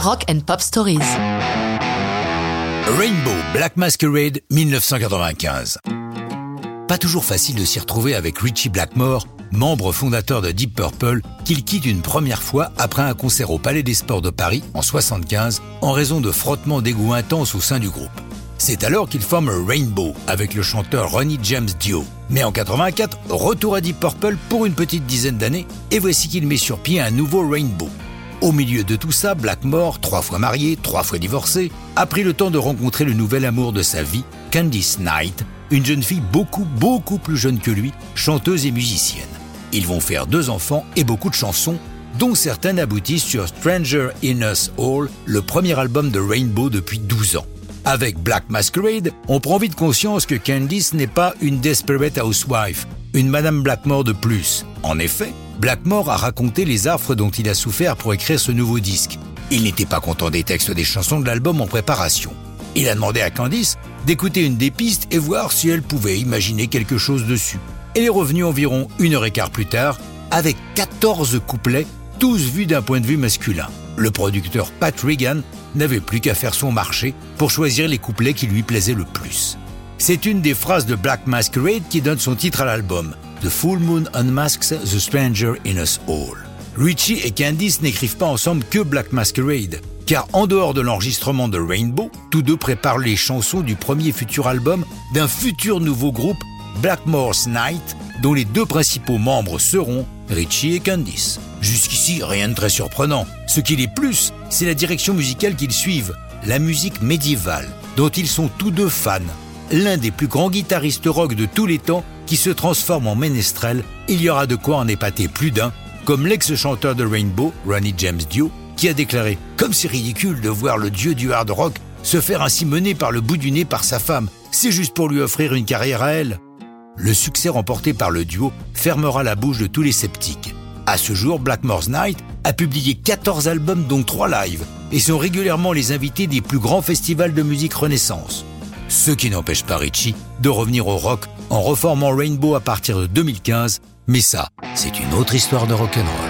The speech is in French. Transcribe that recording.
Rock and Pop Stories. Rainbow Black Masquerade 1995. Pas toujours facile de s'y retrouver avec Richie Blackmore, membre fondateur de Deep Purple, qu'il quitte une première fois après un concert au Palais des Sports de Paris en 75 en raison de frottements d'égout intenses au sein du groupe. C'est alors qu'il forme Rainbow avec le chanteur Ronnie James Dio. Mais en 84, retour à Deep Purple pour une petite dizaine d'années et voici qu'il met sur pied un nouveau Rainbow. Au milieu de tout ça, Blackmore, trois fois marié, trois fois divorcé, a pris le temps de rencontrer le nouvel amour de sa vie, Candice Knight, une jeune fille beaucoup, beaucoup plus jeune que lui, chanteuse et musicienne. Ils vont faire deux enfants et beaucoup de chansons, dont certaines aboutissent sur Stranger in Us All, le premier album de Rainbow depuis 12 ans. Avec Black Masquerade, on prend vite conscience que Candice n'est pas une desperate housewife, une Madame Blackmore de plus. En effet, Blackmore a raconté les affres dont il a souffert pour écrire ce nouveau disque. Il n'était pas content des textes des chansons de l'album en préparation. Il a demandé à Candice d'écouter une des pistes et voir si elle pouvait imaginer quelque chose dessus. Elle est revenue environ une heure et quart plus tard avec 14 couplets, tous vus d'un point de vue masculin. Le producteur Pat Regan n'avait plus qu'à faire son marché pour choisir les couplets qui lui plaisaient le plus. C'est une des phrases de Black Masquerade qui donne son titre à l'album. The Full Moon Unmasks the Stranger in Us All. Richie et Candice n'écrivent pas ensemble que Black Masquerade, car en dehors de l'enregistrement de Rainbow, tous deux préparent les chansons du premier futur album d'un futur nouveau groupe, Blackmore's Night, dont les deux principaux membres seront Richie et Candice. Jusqu'ici, rien de très surprenant. Ce qui est plus, c'est la direction musicale qu'ils suivent, la musique médiévale, dont ils sont tous deux fans. L'un des plus grands guitaristes rock de tous les temps qui se transforme en ménestrel, il y aura de quoi en épater plus d'un, comme l'ex-chanteur de Rainbow, Ronnie James Dio, qui a déclaré Comme c'est ridicule de voir le dieu du hard rock se faire ainsi mener par le bout du nez par sa femme, c'est juste pour lui offrir une carrière à elle. Le succès remporté par le duo fermera la bouche de tous les sceptiques. À ce jour, Blackmore's Night a publié 14 albums dont 3 lives et sont régulièrement les invités des plus grands festivals de musique renaissance. Ce qui n'empêche pas Richie de revenir au rock en reformant Rainbow à partir de 2015, mais ça, c'est une autre histoire de rock'n'roll.